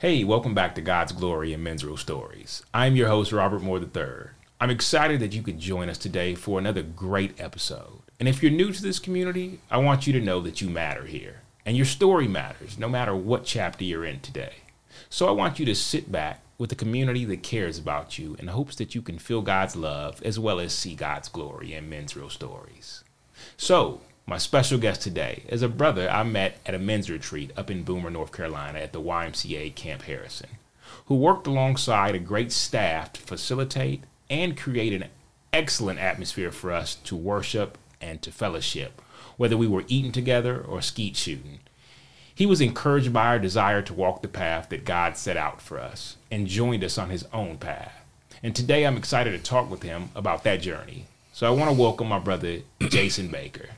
Hey, welcome back to God's Glory In Men's Real Stories. I'm your host, Robert Moore III. I'm excited that you could join us today for another great episode. And if you're new to this community, I want you to know that you matter here. And your story matters, no matter what chapter you're in today. So I want you to sit back with a community that cares about you in hopes that you can feel God's love as well as see God's glory in men's real stories. So, my special guest today is a brother I met at a men's retreat up in Boomer, North Carolina at the YMCA Camp Harrison, who worked alongside a great staff to facilitate and create an excellent atmosphere for us to worship and to fellowship, whether we were eating together or skeet shooting. He was encouraged by our desire to walk the path that God set out for us and joined us on his own path. And today I'm excited to talk with him about that journey. So I want to welcome my brother, Jason Baker.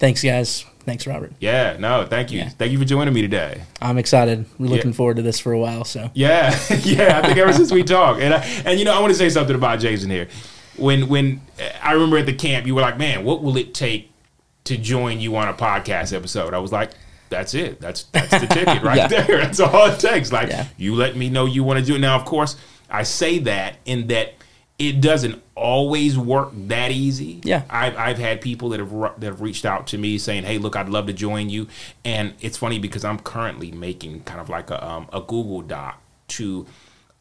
Thanks, guys. Thanks, Robert. Yeah, no, thank you. Yeah. Thank you for joining me today. I'm excited. We're looking Yeah. forward to this for a while. So Yeah, yeah. I think ever since we talked, and I, and you know, I want to say something about Jason here. When when uh, I remember at the camp, you were like, "Man, what will it take to join you on a podcast episode?" I was like, "That's it. That's that's the ticket right Yeah. there. That's all it takes." Like Yeah. you let me know you want to do it. Now, of course, I say that in that it doesn't always work that easy. Yeah. I've, I've had people that have that have reached out to me saying, "Hey, look, I'd love to join you." And it's funny because I'm currently making kind of like a um, a Google Doc to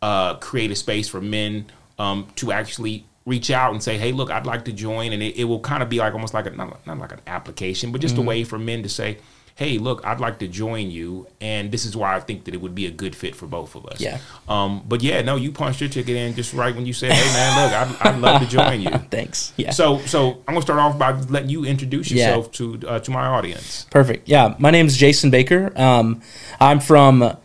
uh, create a space for men um, to actually reach out and say, "Hey, look, I'd like to join," and it, it will kind of be like almost like a not, not like an application, but just a way for men to say. Hey, look, I'd like to join you, and this is why I think that it would be a good fit for both of us. Yeah. Um. But yeah, no, you punched your ticket in just right when you said, "Hey, man, look, I'd, I'd love to join you." thanks. Yeah. So, so I'm gonna start off by letting you introduce Yeah. yourself to uh, to my audience. Perfect. Yeah. My name is Jason Baker. Um, I'm from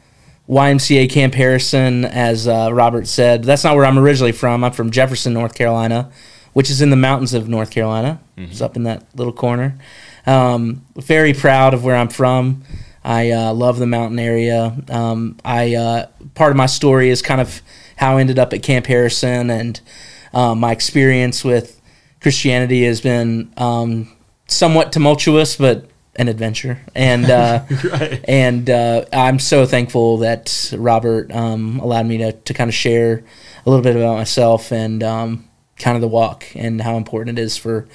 YMCA Camp Harrison, as uh, Robert said. That's not where I'm originally from. I'm from Jefferson, North Carolina, which is in the mountains of North Carolina. It's up in that little corner. Um, very proud of where I'm from. I uh, love the mountain area. Um, I uh, part of my story is kind of how I ended up at Camp Harrison, and um, my experience with Christianity has been um, somewhat tumultuous, but an adventure. And uh, Right. and uh, I'm so thankful that Robert um, allowed me to, to kind of share a little bit about myself and um, kind of the walk and how important it is for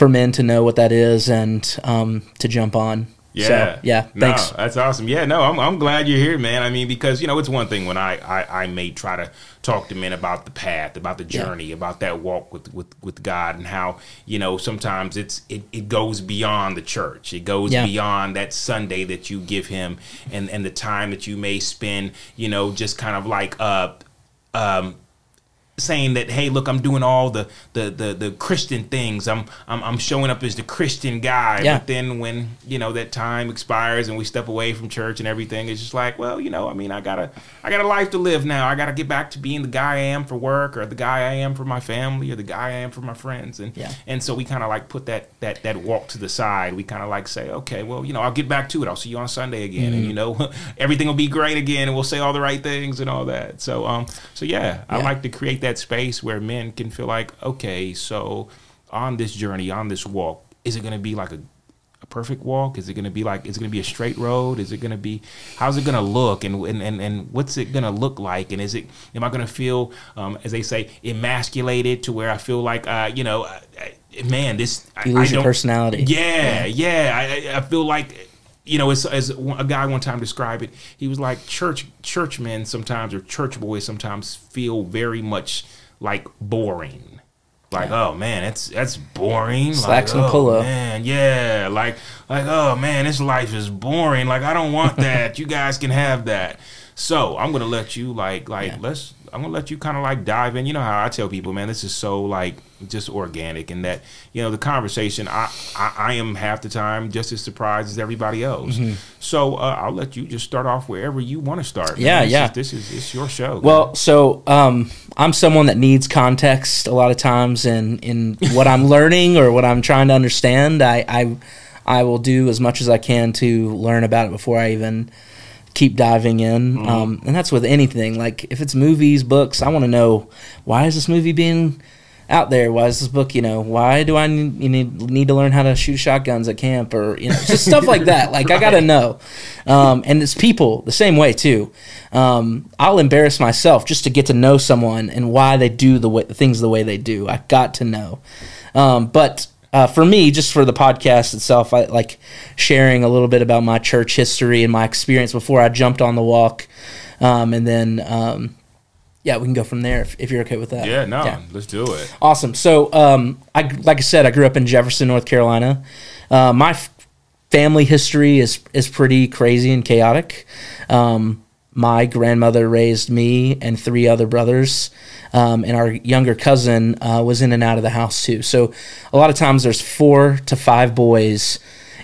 for men to know what that is and um, to jump on. Yeah. So, yeah. Thanks. No, that's awesome. Yeah, no, I'm, I'm glad you're here, man. I mean, because, you know, it's one thing when I, I, I may try to talk to men about the path, about the Yeah. journey, about that walk with, with, with God and how, you know, sometimes it's it, it goes beyond the church. It goes Yeah. beyond that Sunday that you give him and, and the time that you may spend, you know, just kind of like uh um saying that hey look i'm doing all the the the, the christian things. I'm, I'm i'm showing up as the christian guy. Yeah. but then when you know that time expires and we step away from church and everything it's just like well you know i mean i gotta i got a life to live now. I gotta get back to being the guy i am for work or the guy i am for my family or the guy i am for my friends. And Yeah. and so we kind of like put that that that walk to the side. We kind of like say okay well you know i'll get back to it. I'll see you on sunday again. Mm-hmm. and you know everything will be great again and we'll say all the right things and all that. So um so yeah, i like to create that space where men can feel like okay so on this journey on this walk is it going to be like a a perfect walk? Is it going to be like? Is it going to be a straight road? Is it going to be? How's it going to look? And and and, and what's it going to look like? And is it? Am I going to feel, um, as they say, emasculated to where I feel like, uh, you know, uh, uh, man, this I, You lose I your don't- personality. Yeah, yeah. I, I- I feel like, you know, as, as a guy one time described it, he was like church churchmen sometimes or church boys sometimes feel very much like boring. Like oh man, that's that's boring. Slacks like, and oh, pull-up. Man, yeah, like like oh man, this life is boring. Like I don't want that. you guys can have that. So I'm gonna let you like like Yeah. let's I'm gonna let you kind of like dive in. You know how I tell people, man, this is so like just organic, and that you know the conversation. I I, I am half the time just as surprised as everybody else. So uh, I'll let you just start off wherever you want to start. man. Yeah, This yeah. Is, this is it's your show. Well, so um, I'm someone that needs context a lot of times in, in what I'm learning or what I'm trying to understand. I, I I will do as much as I can to learn about it before I even keep diving in. Um, and that's with anything. Like if it's movies, books, I want to know why is this movie being out there? Why is this book? You know, why do I need, you need need to learn how to shoot shotguns at camp or you know just stuff like that? Like I gotta know. Um, and it's people the same way too. Um, I'll embarrass myself just to get to know someone and why they do the way, things the way they do. I got to know. Um, but uh, for me, just for the podcast itself, I like sharing a little bit about my church history and my experience before I jumped on the walk, um, and then um, yeah, we can go from there if, if you're okay with that. Yeah, no, let's do it. Awesome. So, um, I like I said, I grew up in Jefferson, North Carolina. Uh, my f- family history is is pretty crazy and chaotic. Um, my grandmother raised me and three other brothers um, and our younger cousin uh, was in and out of the house too. So a lot of times there's four to five boys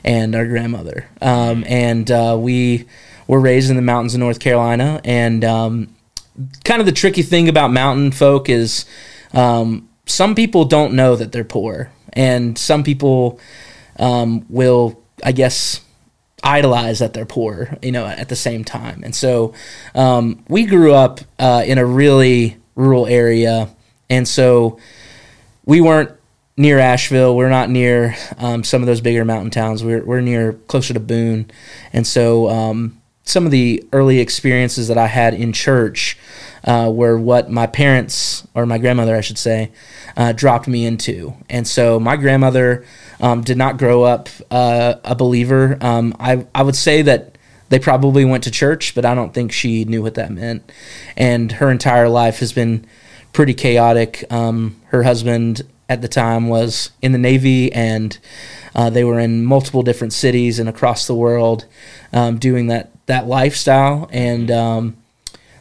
and our grandmother, um, and uh, we were raised in the mountains of North Carolina. And um, kind of the tricky thing about mountain folk is um, some people don't know that they're poor, and some people um, will, I guess idolize that they're poor, you know, at the same time. And so um, we grew up uh, in a really rural area, and so we weren't near Asheville. We're not near um, some of those bigger mountain towns. We're we're near closer to Boone, and so um, some of the early experiences that I had in church uh, were what my parents or my grandmother, I should say, uh, dropped me into. And so my grandmother um, did not grow up uh, a believer. Um, I I would say that they probably went to church, but I don't think she knew what that meant. And her entire life has been pretty chaotic. Um, her husband at the time was in the Navy, and uh, they were in multiple different cities and across the world um, doing that that lifestyle, and um,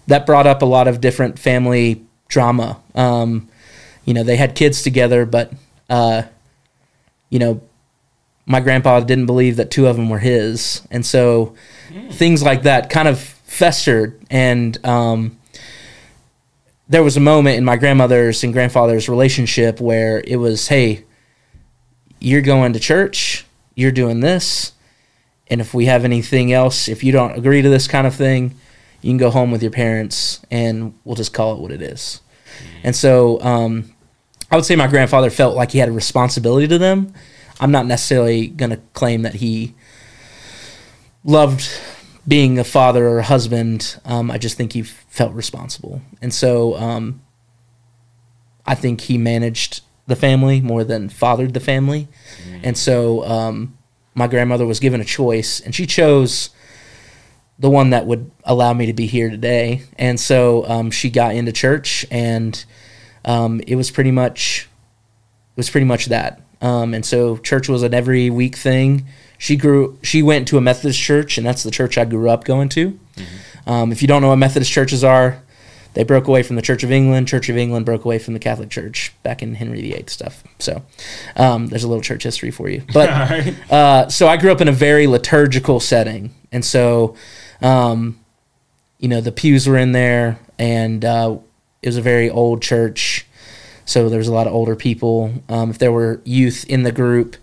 that brought up a lot of different family drama. Um, you know, they had kids together, but uh, you know, my grandpa didn't believe that two of them were his, and so mm. things like that kind of festered. And um, there was a moment in my grandmother's and grandfather's relationship where it was, "Hey, you're going to church, you're doing this, and if we have anything else, if you don't agree to this kind of thing, you can go home with your parents, and we'll just call it what it is." Mm. And so um, I would say my grandfather felt like he had a responsibility to them. I'm not necessarily going to claim that he loved being a father or a husband. Um, I just think he felt responsible. And so um, I think he managed the family more than fathered the family. Mm. And so um, my grandmother was given a choice, and she chose the one that would allow me to be here today. And so um, she got into church and um, it was pretty much it was pretty much that. Um, and so church was an every week thing. She grew. She went to a Methodist church, and that's the church I grew up going to. Mm-hmm. Um, if you don't know what Methodist churches are, they broke away from the Church of England. Church of England broke away from the Catholic Church back in Henry VIII stuff. So um, there's a little church history for you. But uh, so I grew up in a very liturgical setting, and so um, you know the pews were in there, and uh, it was a very old church, so there was a lot of older people. Um, if there were youth in the group,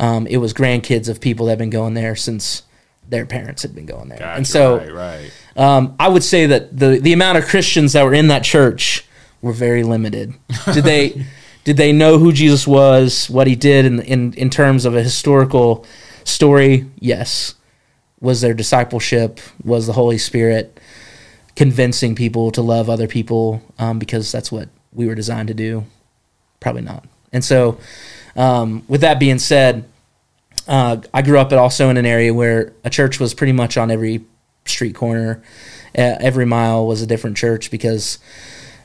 um, it was grandkids of people that had been going there since their parents had been going there. Gotcha, and so, right, right. Um, I would say that the the amount of Christians that were in that church were very limited. Did they did they know who Jesus was, what he did in in in terms of a historical story? Yes. Was there discipleship? Was the Holy Spirit? Convincing people to love other people um, because that's what we were designed to do. Probably not. And so, um, with that being said, uh, I grew up also in an area where a church was pretty much on every street corner. Uh, every mile was a different church because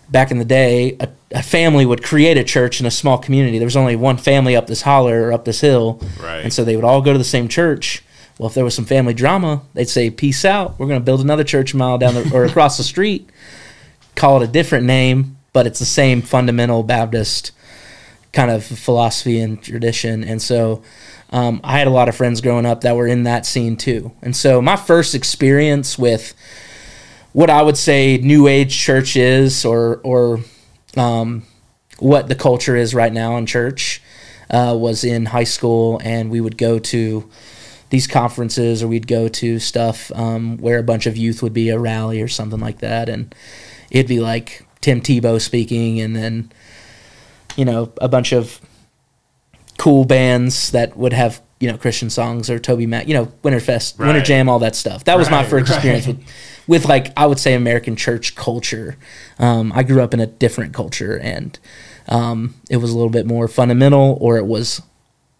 back in the day, a, a, family would create a church in a small community. There was only one family up this holler or up this hill, right. and so they would all go to the same church. Well, if there was some family drama, they'd say, "Peace out. We're going to build another church mile down the, or across the street. Call it a different name, but it's the same fundamental Baptist kind of philosophy and tradition." And so, um, I had a lot of friends growing up that were in that scene too. And so, my first experience with what I would say New Age church is, or or um, what the culture is right now in church, uh, was in high school, and we would go to these conferences or we'd go to stuff um, where a bunch of youth would be a rally or something like that and it'd be like tim tebow speaking and then you know, a bunch of cool bands that would have you know Christian songs or Toby Mac, you know, Winterfest, Winter Jam, all that stuff. That was my first right. experience with with like I would say American church culture. Um, I grew up in a different culture, and um, it was a little bit more fundamental, or it was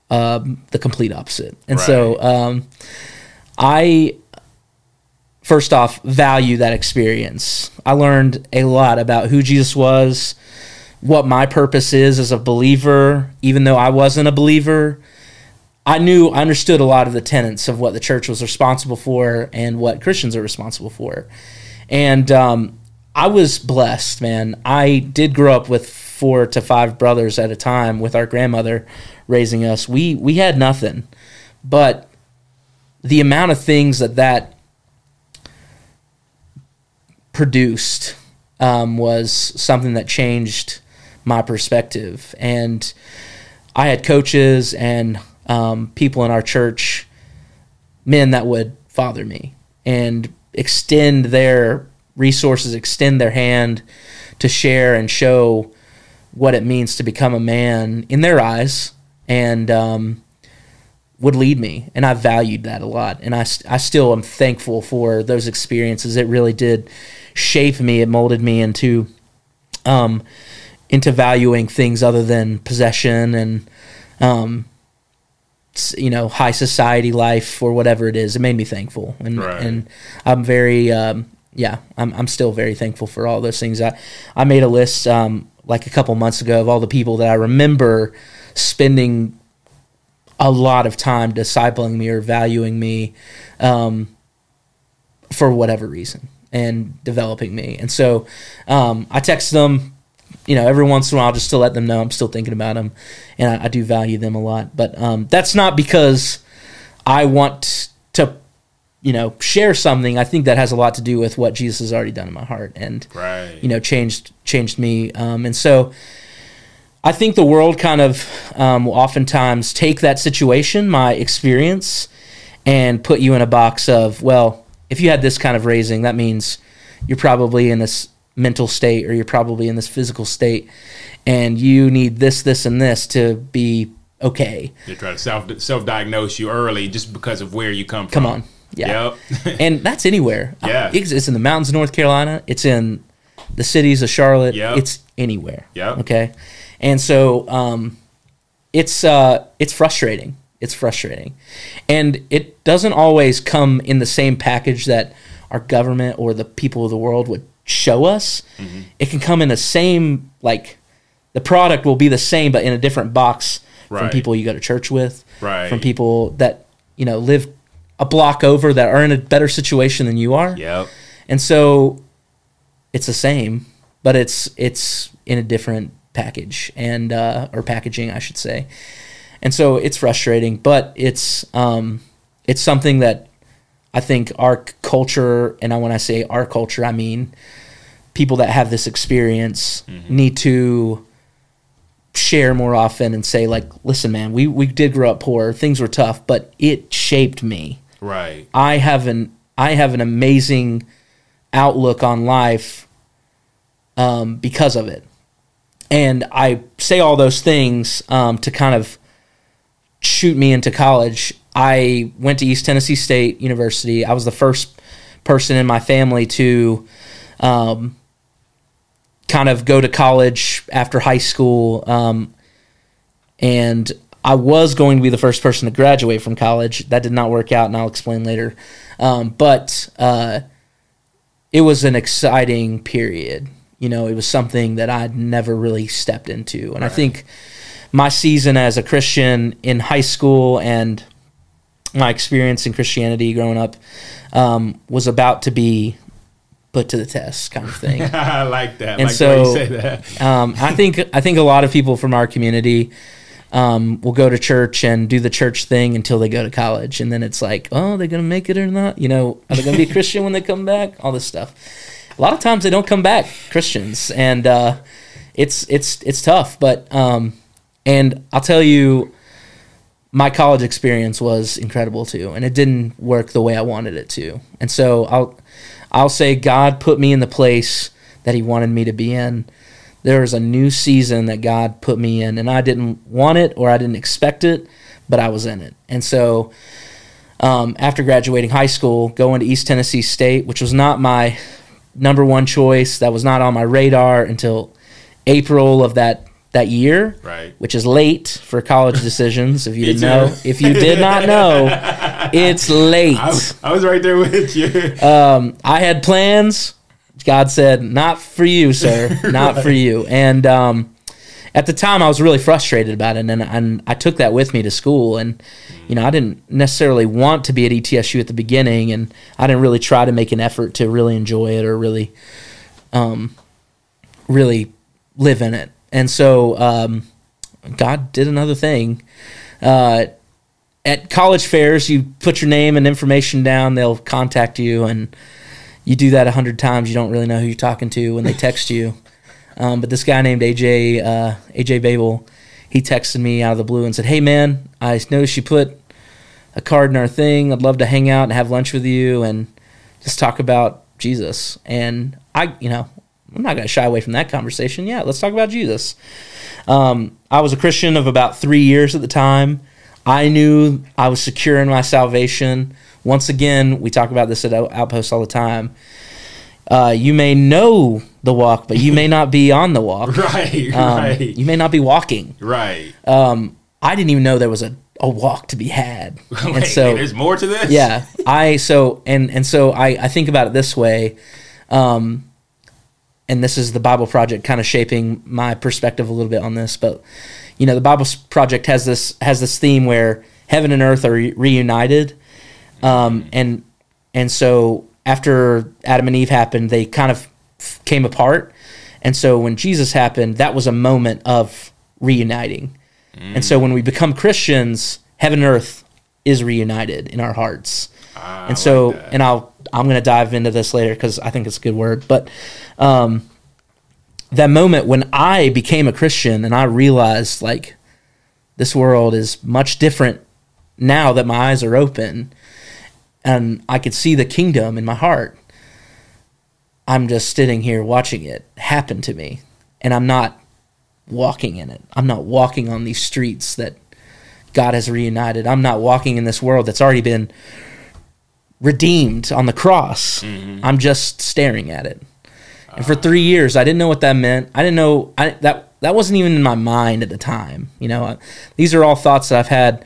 um, the complete opposite. And so um, I first off value that experience. I learned a lot about who Jesus was, what my purpose is as a believer, even though I wasn't a believer. I knew, I understood a lot of the tenets of what the church was responsible for and what Christians are responsible for. And um, I was blessed, man. I did grow up with four to five brothers at a time with our grandmother raising us. We we had nothing, but the amount of things that that produced um, was something that changed my perspective. And I had coaches and um, people in our church, men that would father me and extend their resources, extend their hand to share and show what it means to become a man in their eyes and um, would lead me. And I valued that a lot. And I, I still am thankful for those experiences. It really did shape me, it molded me into. Um, into valuing things other than possession and um, you know high society life or whatever it is. It made me thankful, and Right. and I'm very um, yeah I'm I'm still very thankful for all those things. I I made a list um, like a couple months ago of all the people that I remember spending a lot of time discipling me or valuing me um, for whatever reason and developing me. And so um, I text them, you know, every once in a while just to let them know I'm still thinking about them and I, I do value them a lot. But um, that's not because I want to, you know, share something. I think that has a lot to do with what Jesus has already done in my heart and, Right. you know, changed changed me. Um, and so I think the world kind of um, will oftentimes take that situation, my experience, and put you in a box of, well, if you had this kind of raising, that means you're probably in this mental state or you're probably in this physical state, and you need this, this, and this to be okay. They try to self self diagnose you early just because of where you come from. Come on. Yeah. Yep. and that's anywhere. Yeah. It's, it's in the mountains of North Carolina. It's in the cities of Charlotte. Yep. It's anywhere. Yep. Okay. And so um, it's uh, it's frustrating. It's frustrating, and it doesn't always come in the same package that our government or the people of the world would show us. Mm-hmm. It can come in the same like the product will be the same, but in a different box from people you go to church with, Right. from people that you know live a block over that are in a better situation than you are. Yep. And so it's the same, but it's it's in a different package and uh, or packaging, I should say. And so it's frustrating, but it's um, it's something that I think our culture, and I when I say our culture, I mean people that have this experience need to share more often and say like, listen, man, we we did grow up poor, things were tough, but it shaped me. Right. I have an I have an amazing outlook on life um, because of it, and I say all those things um, to kind of shoot me into college. I went to East Tennessee State University. I was the first person in my family to um, kind of go to college after high school. Um, and I was going to be the first person to graduate from college. That did not work out, and I'll explain later. Um, but uh, it was an exciting period. You know, it was something that I'd never really stepped into, and I think my season as a Christian in high school and my experience in Christianity growing up um, was about to be put to the test, kind of thing. I like that. And like so- you say that. Um, I think I think a lot of people from our community um, will go to church and do the church thing until they go to college, and then it's like, oh, they're gonna make it or not? You know, are they gonna be a Christian when they come back? All this stuff. A lot of times they don't come back Christians, and uh, it's it's it's tough. But um, and I'll tell you, my college experience was incredible too, and it didn't work the way I wanted it to. And so I'll I'll say God put me in the place that He wanted me to be in. There was a new season that God put me in, and I didn't want it or I didn't expect it, but I was in it. And so, um, after graduating high school, going to East Tennessee State, which was not my number one choice, that was not on my radar until April of that that year, Right. which is late for college decisions. If you didn't know, if you did not know, it's late. I, was- I was right there with you. Um, I had plans. God said, "Not for you, sir. Not for you." And um, at the time, I was really frustrated about it, and and I took that with me to school. And you know, I didn't necessarily want to be at ETSU at the beginning, and I didn't really try to make an effort to really enjoy it or really, um, really live in it. And so, um, God did another thing. Uh, at college fairs, you put your name and information down. They'll contact you, and you do that a hundred times. You don't really know who you're talking to when they text you. Um, but this guy named AJ uh, AJ Babel, he texted me out of the blue and said, "Hey man, I noticed you put a card in our thing. I'd love to hang out and have lunch with you and just talk about Jesus." And I, you know, I'm not going to shy away from that conversation. Yeah, let's talk about Jesus. Um, I was a Christian of about three years at the time. I knew I was secure in my salvation. Once again, we talk about this at Out- Outpost all the time. Uh, you may know the walk, but you may not be on the walk. right, Um, right, You may not be walking. right. Um, I didn't even know there was a, a walk to be had. Wait, and so, there's more to this. yeah, I so and and so I I think about it this way, um, and this is the Bible Project kind of shaping my perspective a little bit on this. But you know, the Bible Project has this has this theme where heaven and earth are re- reunited, um, and and so after Adam and Eve happened, they kind of f- came apart, and so when Jesus happened, that was a moment of reuniting. And so when we become Christians, heaven and earth is reunited in our hearts. Ah, and so, like and I'll I'm going to dive into this later because I think it's a good word. But um, that moment when I became a Christian and I realized like this world is much different now that my eyes are open, and I could see the kingdom in my heart. I'm just sitting here watching it happen to me, and I'm not walking in it. I'm not walking on these streets that God has reunited. I'm not walking in this world that's already been redeemed on the cross. Mm-hmm. I'm just staring at it. And for three years, I didn't know what that meant. I didn't know I, that that wasn't even in my mind at the time. You know, I, these are all thoughts that I've had.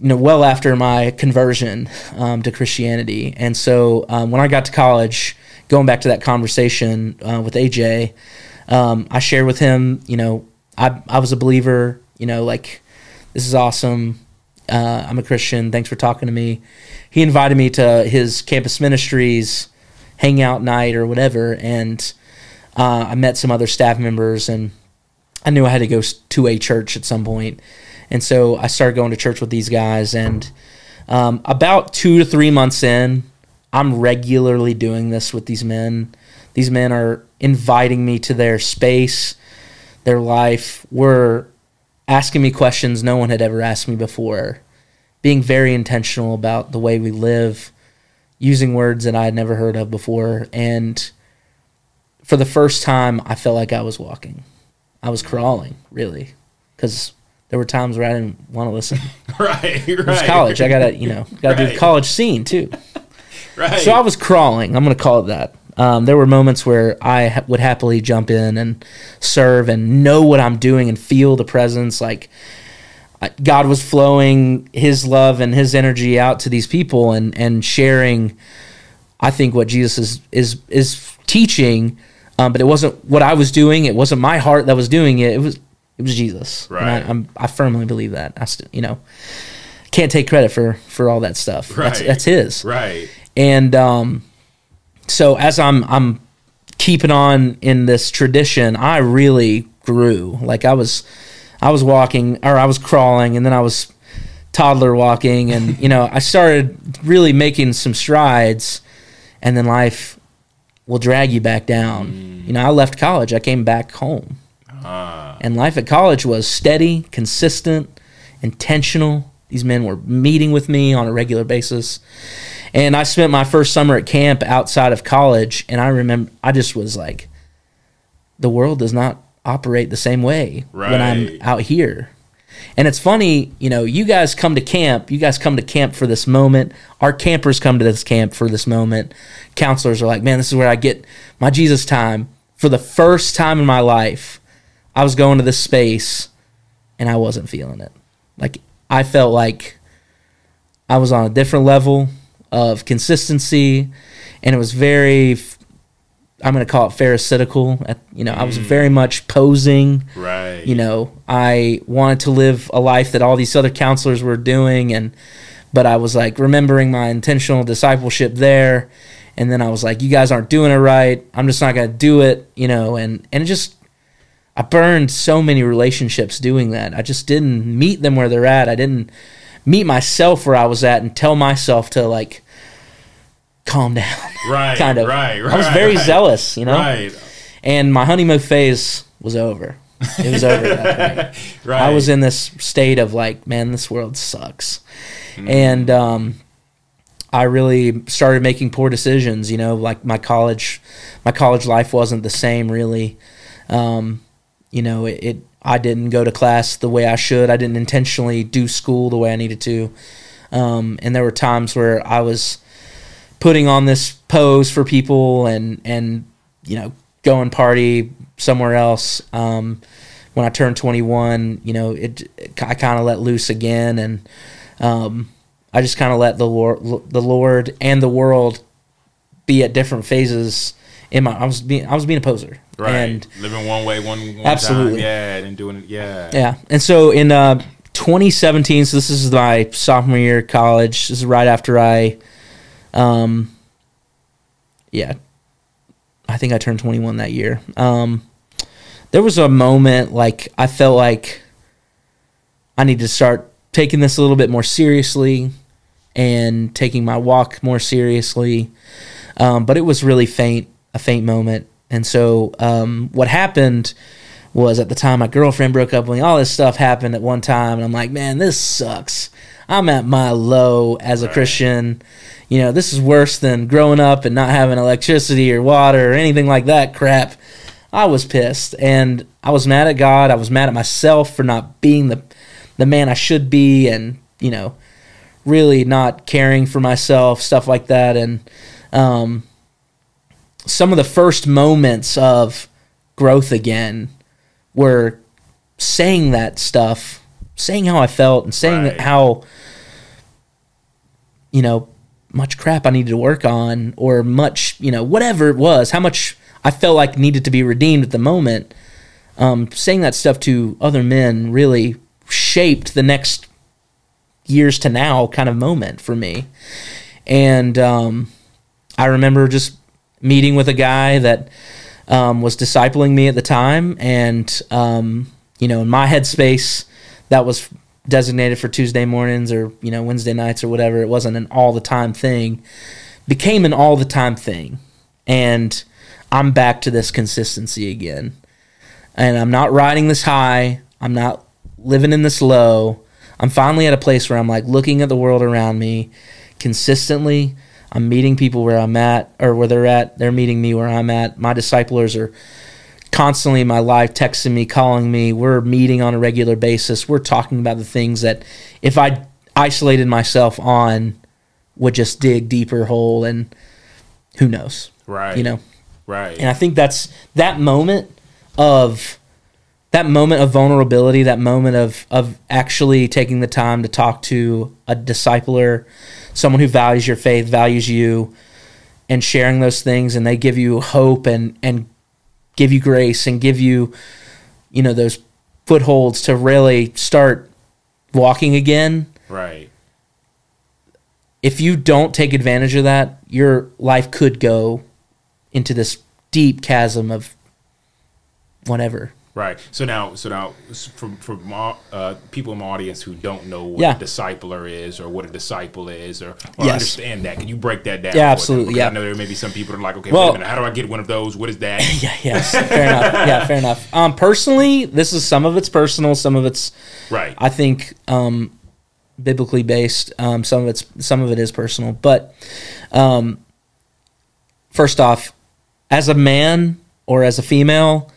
You know, well after my conversion um, to Christianity, and so um, when I got to college, going back to that conversation uh, with AJ, um, I shared with him. You know, I I was a believer. You know, like this is awesome. Uh, I'm a Christian. Thanks for talking to me. He invited me to his campus ministries hangout night or whatever, and uh, I met some other staff members, and I knew I had to go to a church at some point, and so I started going to church with these guys. And um, about two to three months in, I'm regularly doing this with these men. These men are inviting me to their space, their life. We're asking me questions no one had ever asked me before, being very intentional about the way we live, using words that I had never heard of before. And for the first time, I felt like I was walking. I was crawling, really, because there were times where I didn't want to listen. right, right. It was college. I gotta, you know, gotta do the college scene too. Right. So I was crawling. I'm going to call it that. Um, there were moments where I ha- would happily jump in and serve and know what I'm doing and feel the presence. Like I- God was flowing His love and His energy out to these people and and sharing. I think what Jesus is is is teaching, um, but it wasn't what I was doing. It wasn't my heart that was doing it. It was it was Jesus. And Right. I, I'm, I firmly believe that. I st- you know can't take credit for for all that stuff. That's Right. that's His right. and um, so as I'm I'm keeping on in this tradition, I really grew. Like I was I was walking or I was crawling, and then I was toddler walking, and you know I started really making some strides, and then life will drag you back down. You know, I left college, I came back home, Ah, and life at college was steady, consistent, intentional. These men were meeting with me on a regular basis. And I spent my first summer at camp outside of college, and I remember I just was like, the world does not operate the same way when I'm out here. And it's funny, you know, you guys come to camp, you guys come to camp for this moment. Our campers come to this camp for this moment. Counselors are like, man, this is where I get my Jesus time. For the first time in my life, I was going to this space and I wasn't feeling it. Like, I felt like I was on a different level of consistency and it was very, I'm going to call it pharisaical. You know, I was mm. very much posing Right. you know i wanted to live a life that all these other counselors were doing and but i was like remembering my intentional discipleship there and then i was like you guys aren't doing it right i'm just not going to do it you know and and it just i burned so many relationships doing that i just didn't meet them where they're at i didn't meet myself where i was at and tell myself to like calm down Right. kind of Right. Right. i was very right, zealous you know Right. and my honeymoon phase was over. It was over. Right. I was in this state of like, man, this world sucks, and um, I really started making poor decisions. You know, like my college, my college life wasn't the same really. Um, you know, it, it. I didn't go to class the way I should. I didn't intentionally do school the way I needed to, um, and there were times where I was putting on this pose for people and and you know go and party somewhere else. Um, when I turned 21, you know, it, I kind of let loose again, and um, I just kind of let the Lord, the Lord and the world be at different phases. In my, I was being, I was being a poser, Right. and living one way, one, one Absolutely. time. Yeah, and doing it. Yeah. yeah, and so in uh, 2017, so this is my sophomore year of college. This is right after I, um, yeah, I think I turned 21 that year. Um, there was a moment like I felt like I need to start taking this a little bit more seriously and taking my walk more seriously. Um, but it was really faint, a faint moment. And so um, what happened was at the time my girlfriend broke up with me. All this stuff happened at one time, and I'm like, man, this sucks. I'm at my low as a Christian. You know, this is worse than growing up and not having electricity or water or anything like that crap. I was pissed and I was mad at God. I was mad at myself for not being the the man I should be and, you know, really not caring for myself, stuff like that and um some of the first moments of growth again were saying that stuff, saying how I felt and saying Right. how you know much crap I needed to work on or much, you know, whatever it was, how much I felt like needed to be redeemed at the moment. Um, saying that stuff to other men really shaped the next years to now kind of moment for me. And um, I remember just meeting with a guy that um, was discipling me at the time, and um, you know, in my headspace, that was designated for Tuesday mornings or you know Wednesday nights or whatever. It wasn't an all the time thing. Became an all the time thing, and I'm back to this consistency again. And I'm not riding this high. I'm not living in this low. I'm finally at a place where I'm like looking at the world around me consistently. I'm meeting people where I'm at or where they're at. They're meeting me where I'm at. My disciplers are constantly in my life texting me, calling me. We're meeting on a regular basis. We're talking about the things that if I isolated myself on would just dig deeper hole and who knows. Right. You know. Right. And I think that's that moment of that moment of vulnerability, that moment of of actually taking the time to talk to a discipler, someone who values your faith, values you, and sharing those things, and they give you hope and and give you grace and give you, you know, those footholds to really start walking again. right. If you don't take advantage of that, your life could go into this deep chasm of whatever. Right. So now, so now, for for uh, people in my audience who don't know what Yeah. a discipler is or what a disciple is or, or Yes. understand that, can you break that down? Yeah, absolutely, yeah. I know there may be some people that are like, okay, Well- wait a minute, how do I get one of those? What is that? Yeah, yes, fair enough. Yeah, fair enough. Um, personally, this is some of it's personal, some of it's right. I think um, biblically based. Um, some of it's some of it is personal, but um, first off, as a man or as a female,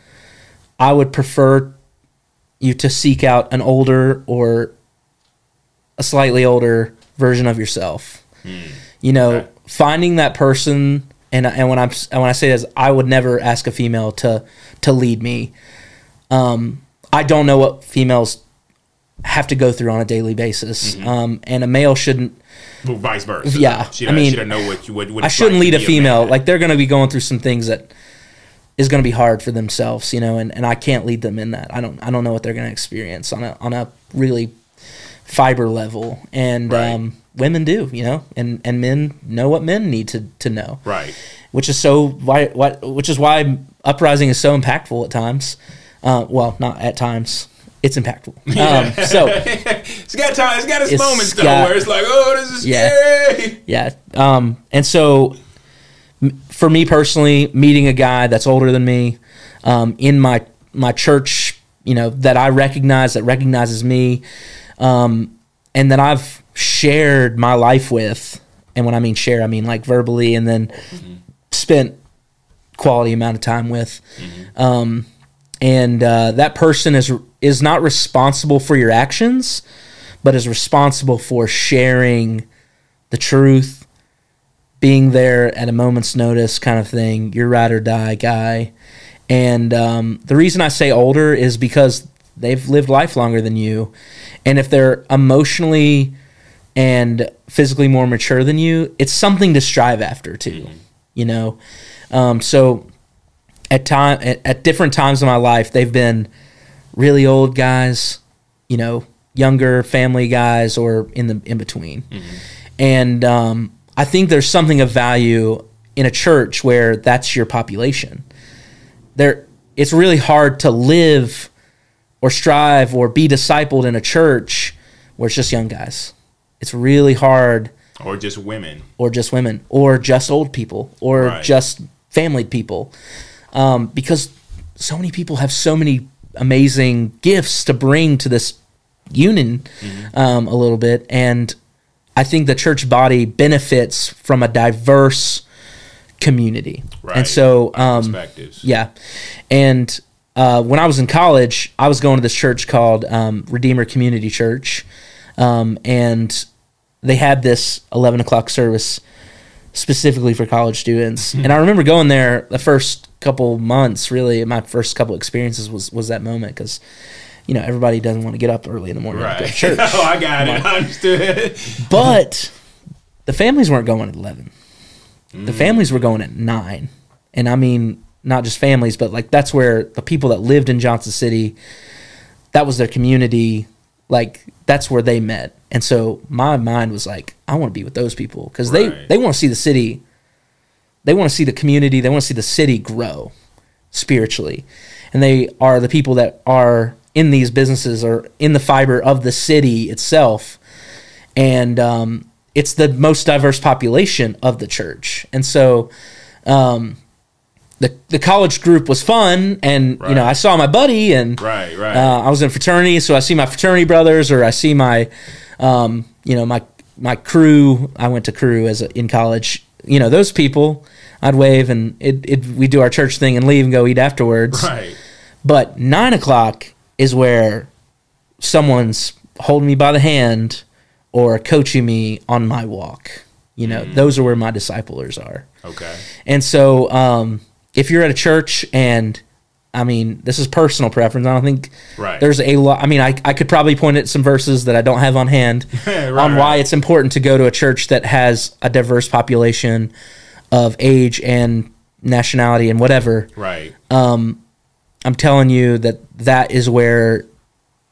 I would prefer you to seek out an older or a slightly older version of yourself. You know, Okay. finding that person, and and when I'm and when I say this, I would never ask a female to to lead me. Um, I don't know what females have to go through on a daily basis, um, and a male shouldn't. Well, vice versa. Yeah, she I mean, she don't know what you what I shouldn't like lead a female. man. like they're going to be going through some things that is going to be hard for themselves, you know, and, and I can't lead them in that. I don't I don't know what they're going to experience on a on a really fiber level, and Right. um, women do, you know, and and men know what men need to to know, right. which is so why what which is why uprising is so impactful at times. Uh, well, not at times. It's impactful. Um, so It's got time. It's got its, It's moments though, where it's like, oh, this is Yeah. scary. Yeah. Um, and so for me personally, meeting a guy that's older than me um, in my my church, you know, that I recognize, that recognizes me, um, and that I've shared my life with, and when I mean share, I mean like verbally, and then spent quality amount of time with. Um, and uh, that person is is not responsible for your actions, but is responsible for sharing the truth, being there at a moment's notice, kind of thing. You're ride or die guy. And um, the reason I say older is because they've lived life longer than you, and if they're emotionally and physically more mature than you, it's something to strive after too. You know, um, so at time at, at different times in my life, they've been really old guys, you know, younger family guys, or in the in between. And um, I think there's something of value in a church where that's your population. There, it's really hard to live or strive or be discipled in a church where it's just young guys. It's really hard Or just women. or just women, or just old people, or Right. just family people, um, because so many people have so many amazing gifts to bring to this union um, a little bit, and I think the church body benefits from a diverse community, Right. and so um, yeah. And uh, when I was in college, I was going to this church called um, Redeemer Community Church. Um, and they had this 11 o'clock service specifically for college students. and I remember going there the first couple months, really, my first couple experiences was, was that moment because, you know, everybody doesn't want to get up early in the morning to go to church. oh, I got it. I understood. But the families weren't going at 11. The mm. families were going at 9. And I mean, not just families, but like that's where the people that lived in Johnson City, that was their community. Like that's where they met. And so my mind was like, I want to be with those people because they, they want to see the city. They want to see the community. They want to see the city grow spiritually. And they are the people that are in these businesses or in the fiber of the city itself and um, it's the most diverse population of the church. And so, um, the the college group was fun, and you know I saw my buddy, and Right, right. uh, I was in fraternity, so I see my fraternity brothers, or I see my, um, you know my my crew. I went to crew as a, in college. You know those people. I'd wave, and it, it we do our church thing and leave and go eat afterwards. right. But nine o'clock is where someone's holding me by the hand or coaching me on my walk. You know, those are where my disciplers are. Okay. And so, um, if you're at a church and I mean, this is personal preference. I don't think Right. there's a lot. I mean, I, I could probably point at some verses that I don't have on hand Right, on why right. it's important to go to a church that has a diverse population of age and nationality and whatever. Right. I'm telling you that that is where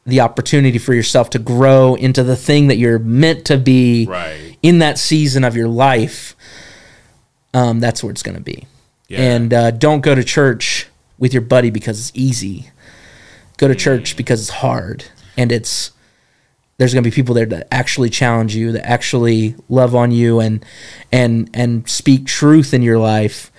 the opportunity for yourself to grow into the thing that you're meant to be Right. in that season of your life. Um, that's where it's going to be. Yeah. And uh, don't go to church with your buddy because it's easy. Go to Mm. church because it's hard, and it's there's going to be people there that actually challenge you, that actually love on you, and and and speak truth in your life.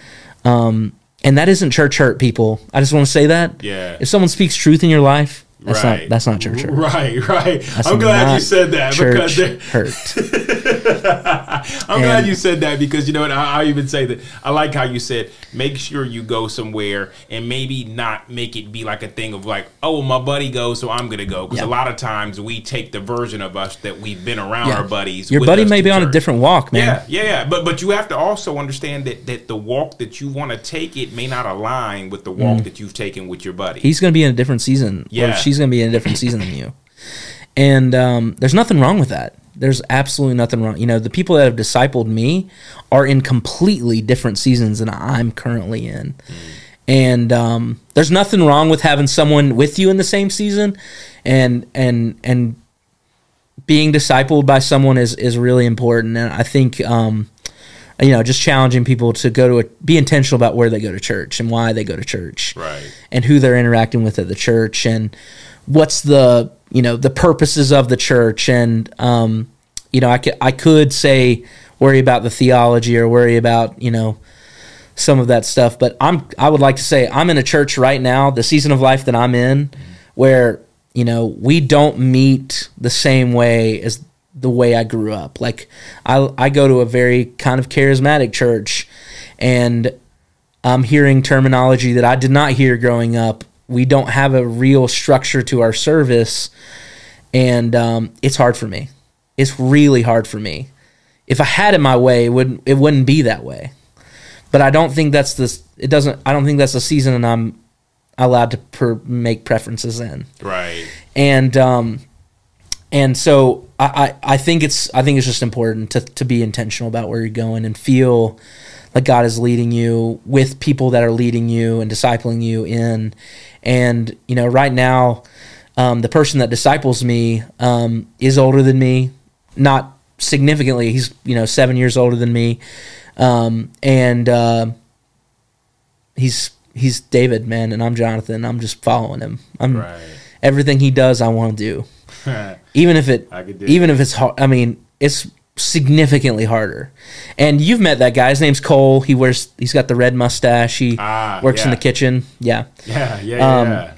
Um, and that isn't church hurt, people. I just want to say that. Yeah. If someone speaks truth in your life, That's Right. not that's not church hurt. Right, right. That's I'm glad you said that because Church hurt. I'm glad you said that because you know what I, I even say that I like how you said make sure you go somewhere and maybe not make it be like a thing of like oh my buddy goes so I'm gonna go because Yeah. a lot of times we take the version of us that we've been around Yeah. our buddies. Your buddy may be on a different walk, man. Yeah, yeah, yeah. But but you have to also understand that that the walk that you want to take it may not align with the walk that you've taken with your buddy. Mm. He's to be in a different season. Yeah. She's going to be in a different season than you. And um, there's nothing wrong with that. There's absolutely nothing wrong. You know, the people that have discipled me are in completely different seasons than I'm currently in. And um, there's nothing wrong with having someone with you in the same season, and and and being discipled by someone is is really important. And I think um, you know, just challenging people to go to a, be intentional about where they go to church and why they go to church right. and who they're interacting with at the church and what's the you know the purposes of the church and um, you know I could I could say worry about the theology or worry about you know some of that stuff but I'm I would like to say I'm in a church right now the season of life that I'm in where you know we don't meet the same way as the way I grew up like I I go to a very kind of charismatic church and I'm hearing terminology that I did not hear growing up. We don't have a real structure to our service, and um, it's hard for me. It's really hard for me. If I had it my way, it wouldn't it wouldn't be that way. But I don't think that's the it doesn't. I don't think that's the season, and I'm allowed to per, make preferences in Right. and um, and so I, I, I think it's I think it's just important to to be intentional about where you're going and feel like God is leading you with people that are leading you and discipling you in, and you know right now, um, the person that disciples me um, is older than me, not significantly. He's you know seven years older than me, um, and uh, he's he's David man, and I'm Jonathan. I'm just following him. I'm Right. everything he does, I want to do even if it I could do even if it's hard i mean it's significantly harder. And you've met that guy. His name's cole. He wears he's got the red mustache. He Ah, works in the kitchen. Yeah yeah, yeah, Um, yeah.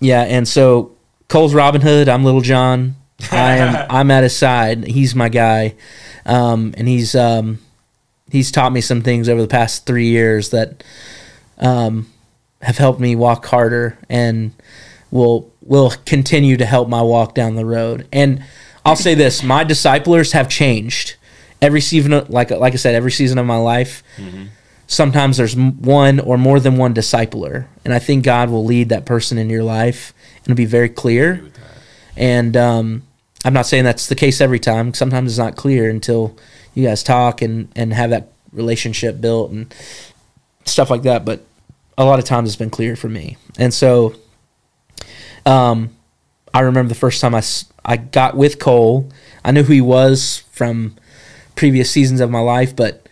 yeah and so cole's robin hood. I'm little john. I am i'm at his side. He's my guy. Um, and he's um, he's taught me some things over the past three years that um, have helped me walk harder and will will continue to help my walk down the road. And I'll say this: my disciplers have changed every season. Like like I said, every season of my life. Sometimes there's one or more than one discipler, and I think God will lead that person in your life, and it'll be very clear. And um, I'm not saying that's the case every time. Sometimes it's not clear until you guys talk and and have that relationship built and stuff like that. But a lot of times it's been clear for me, and so um, I remember the first time I, I got with Cole. I knew who he was from previous seasons of my life, but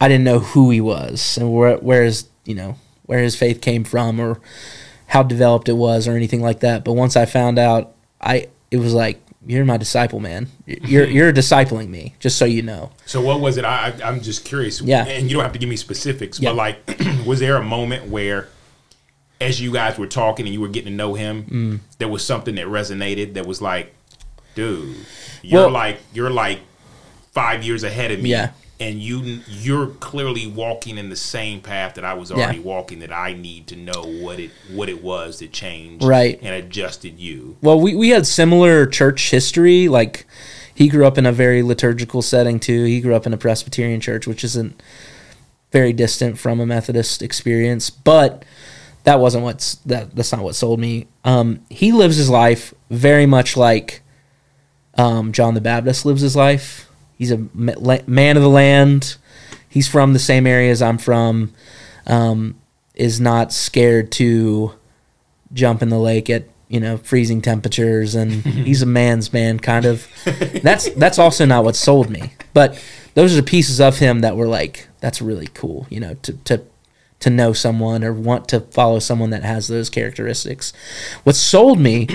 I didn't know who he was and where, where his you know where his faith came from or how developed it was or anything like that. But once I found out, I it was like you're my disciple, man. You're you're discipling me, just so you know. So what was it? I, I I'm just curious. Yeah. And you don't have to give me specifics, Yeah. but like, was there a moment where, as you guys were talking and you were getting to know him, Mm. there was something that resonated that was like, dude, you're Well- like you're like five years ahead of me. Yeah. And you you're clearly walking in the same path that I was already walking. That I need to know what it what it was that changed, Right. and adjusted you. Well, we, we had similar church history. Like, he grew up in a very liturgical setting, too. He grew up in a Presbyterian church, which isn't very distant from a Methodist experience. But that wasn't what's that. That's not what sold me. Um, he lives his life very much like um, John the Baptist lives his life. He's a man of the land. He's from the same area as I'm from. Um, is not scared to jump in the lake at you know freezing temperatures and he's a man's man kind of that's that's also not what sold me but those are the pieces of him that were like that's really cool you know to to to know someone or want to follow someone that has those characteristics what sold me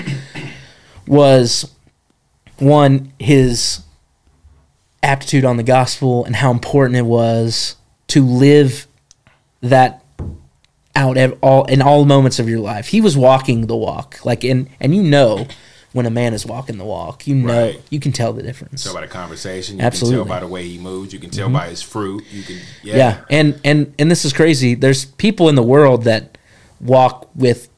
was one his aptitude on the gospel and how important it was to live that out ev- all in all moments of your life. He was walking the walk, like in and you know when a man is walking the walk, you know Right. you can tell the difference. Tell by the conversation. You Absolutely. Mm-hmm. can tell by the way he moves. You can tell by his fruit. You can yeah. yeah. and and and this is crazy. There's people in the world that walk with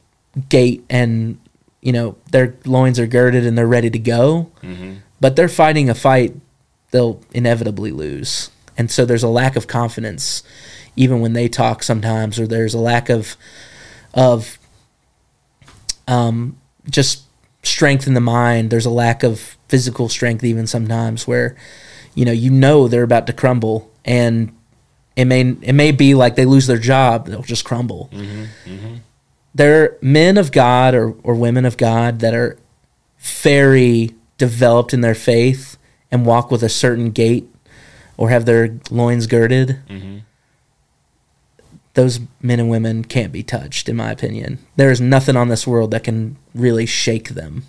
gait and you know their loins are girded and they're ready to go, but they're fighting a fight they'll inevitably lose, and so there's a lack of confidence even when they talk sometimes, or there's a lack of of um, just strength in the mind. There's a lack of physical strength even sometimes where you know you know they're about to crumble and it may it may be like they lose their job they'll just crumble. Mm-hmm, mm-hmm. They're men of god or, or women of god that are very developed in their faith and walk with a certain gait or have their loins girded mm-hmm. Those men and women can't be touched in my opinion. There is nothing on this world that can really shake them.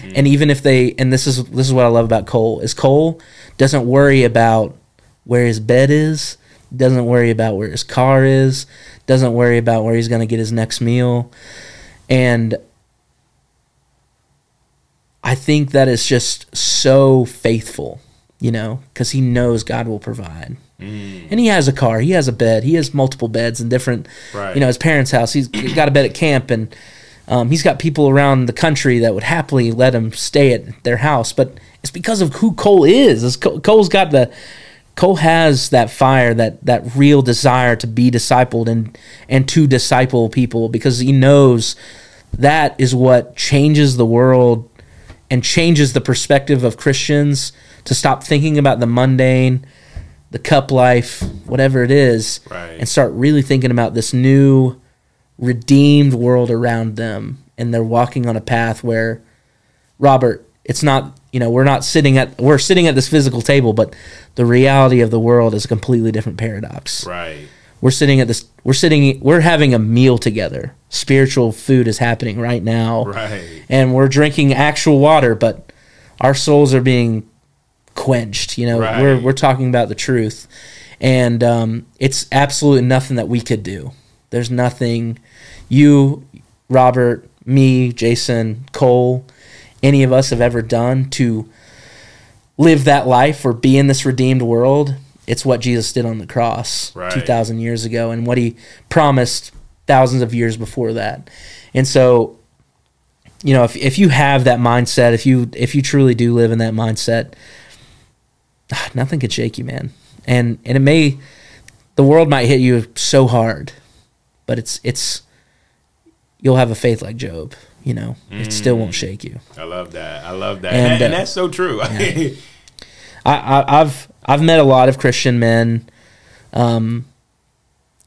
Hmm. And even if they and this is this is what i love about cole is cole doesn't worry about where his bed is doesn't worry about where his car is doesn't worry about where he's going to get his next meal. And i think that is just so faithful you know because he knows god will provide hmm. And he has a car he has a bed he has multiple beds in different Right. you know his parents house. He's got a bed at camp and um, he's got people around the country that would happily let him stay at their house. But it's because of who cole is. Cole- cole's got the cole has that fire that that real desire to be discipled and and to disciple people because he knows that is what changes the world and changes the perspective of Christians to stop thinking about the mundane, the cup life, whatever it is, Right. and start really thinking about this new redeemed world around them. And they're walking on a path where, Robert, it's not, you know, we're not sitting at, we're sitting at this physical table, but the reality of the world is a completely different paradox Right. we're sitting at this we're sitting we're having a meal together spiritual food is happening right now Right. and we're drinking actual water but our souls are being quenched you know Right. we're we're talking about the truth and um, it's absolutely nothing that we could do there's nothing you robert me jason cole any of us have ever done to live that life or be in this redeemed world it's what jesus did on the cross Right. 2000 years ago and what he promised thousands of years before that and so you know if, if you have that mindset if you if you truly do live in that mindset nothing could shake you man and and it may the world might hit you so hard but it's it's you'll have a faith like job you know it still won't shake you I love that. I love that. And, And, and uh, that's so true. I, I, I've I've met a lot of Christian men, um,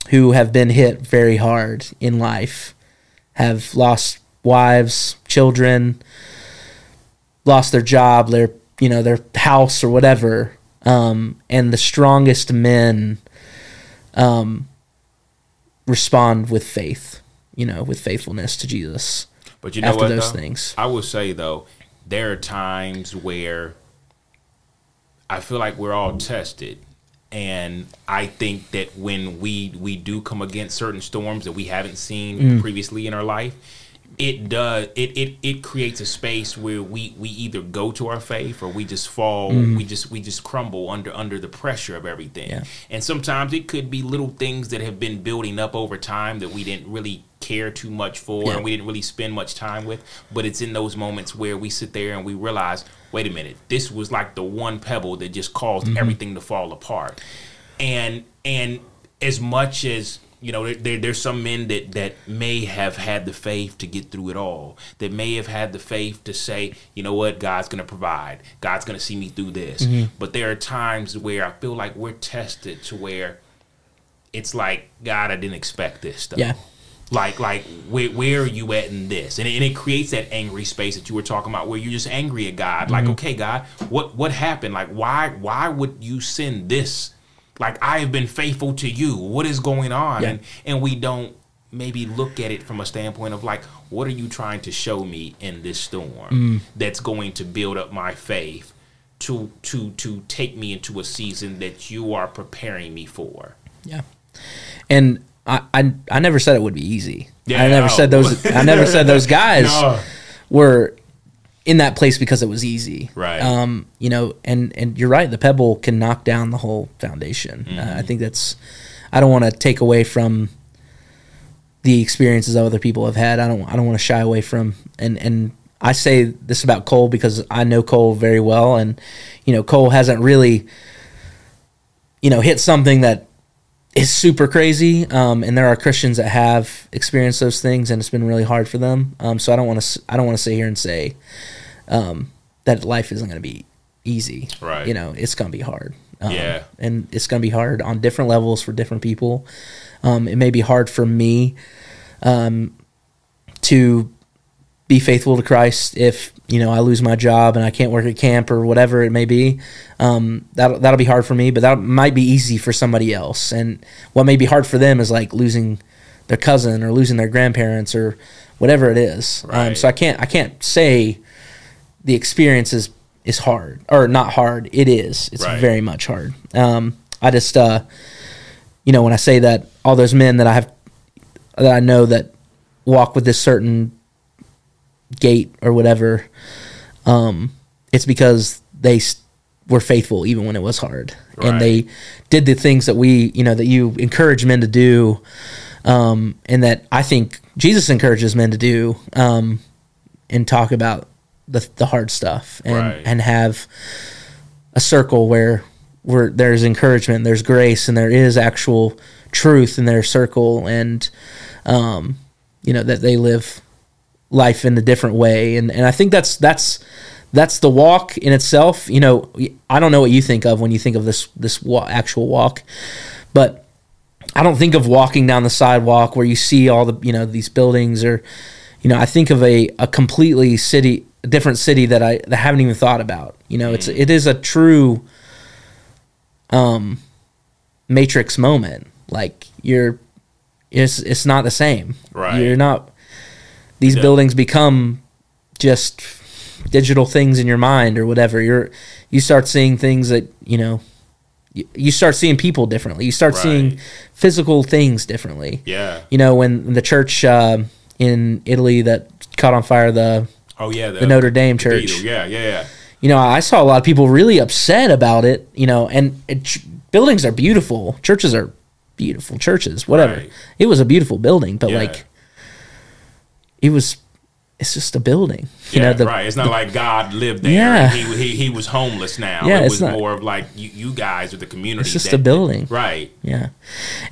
who have been hit very hard in life, have lost wives, children, lost their job, their you know their house or whatever, um, and the strongest men, um, respond with faith, you know, with faithfulness to Jesus but you know after what? those though? things. I will say though, there are times where I feel like we're all tested. And I think that when we we do come against certain storms that we haven't seen Mm. previously in our life, it does it, it it creates a space where we we either go to our faith or we just fall we just we just crumble under under the pressure of everything Mm. Yeah. and sometimes it could be little things that have been building up over time that we didn't really care too much for Yeah. and we didn't really spend much time with but it's in those moments where we sit there and we realize wait a minute this was like the one pebble that just caused Mm-hmm. everything to fall apart and and as much as you know there, there, there's some men that that may have had the faith to get through it all. That may have had the faith to say you know what god's gonna provide. God's gonna see me through this. Mm-hmm. but there are times where i feel like we're tested to where it's like god i didn't expect this stuff Yeah. like like where, where are you at in this? And it, and it creates that angry space that you were talking about where you're just angry at god. Like okay god what what happened? Like why why would you send this like i have been faithful to you what is going on Yeah. and and we don't maybe look at it from a standpoint of like what are you trying to show me in this storm mm. that's going to build up my faith to to to take me into a season that you are preparing me for Yeah. And I, I I never said it would be easy. Yeah, I never no. said those. I never said those guys No. were in that place because it was easy. Right. Um. You know, and and you're right. The pebble can knock down the whole foundation. Mm-hmm. Uh, I think that's. I don't want to take away from the experiences other people have had. I don't. I don't want to shy away from and and. I say this about Cole because I know Cole very well, and you know Cole hasn't really, you know, hit something that is super crazy. Um, and there are Christians that have experienced those things, and it's been really hard for them. Um, so I don't want to. I don't want to sit here and say um, that life isn't going to be easy. Right. You know, it's going to be hard. Um, Yeah. And it's going to be hard on different levels for different people. Um, it may be hard for me um, to be faithful to Christ if you know I lose my job and I can't work at camp or whatever it may be. Um, that that'll be hard for me, but that might be easy for somebody else. And what may be hard for them is like losing their cousin or losing their grandparents or whatever it is. Um, so I can't I can't say the experience is is hard or not hard. It is. It's Right. very much hard. Um, I just uh, you know when I say that all those men that I have that I know that walk with this certain gait or whatever, um, it's because they s- were faithful even when it was hard, Right. and they did the things that we, you know, that you encourage men to do, um, and that I think Jesus encourages men to do, um, and talk about the the hard stuff and Right. and have a circle where where there's encouragement, there's grace, and there is actual truth in their circle, and um, you know that they live life in a different way, and and I think that's that's that's the walk in itself. You know, I don't know what you think of when you think of this this wa- actual walk, but I don't think of walking down the sidewalk where you see all the you know these buildings or you know I think of a a completely city a different city that I that I haven't even thought about. You know, it's it is a true um matrix moment. Like you're it's it's not the same. Right. You're not these Yeah. buildings become just digital things in your mind or whatever. You're you start seeing things that, you know, you, you start seeing people differently. You start Right. seeing physical things differently. Yeah. You know, when the church uh, in Italy that caught on fire the Oh yeah. the Notre Dame church. Yeah. Yeah. Yeah. You know, I saw a lot of people really upset about it. You know, and it, buildings are beautiful. Churches are beautiful churches. Whatever. Right. It was a beautiful building, but Yeah. like, it was. It's just a building. You yeah, know, the, right. It's not like God lived there. Yeah. he, he he was homeless now. Yeah, it was not- more of like you, you guys are the community. It's just that- a building. Right. Yeah,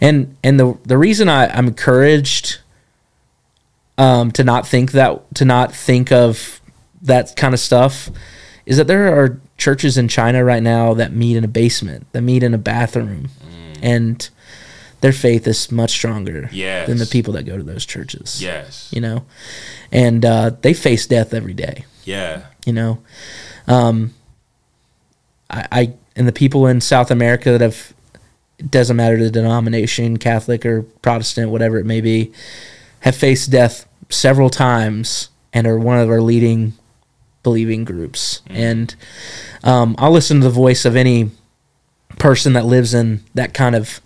and and the the reason I, I'm encouraged um, to not think that to not think of that kind of stuff is that there are churches in China right now that meet in a basement, that meet in a bathroom, Mm. and their faith is much stronger Yes. than the people that go to those churches. Yes. you know, and uh, they face death every day Yeah. you know um I, I and the people in south america that have it doesn't matter the denomination catholic or protestant whatever it may be have faced death several times and are one of our leading believing groups and um, i'll listen to the voice of any person that lives in that kind of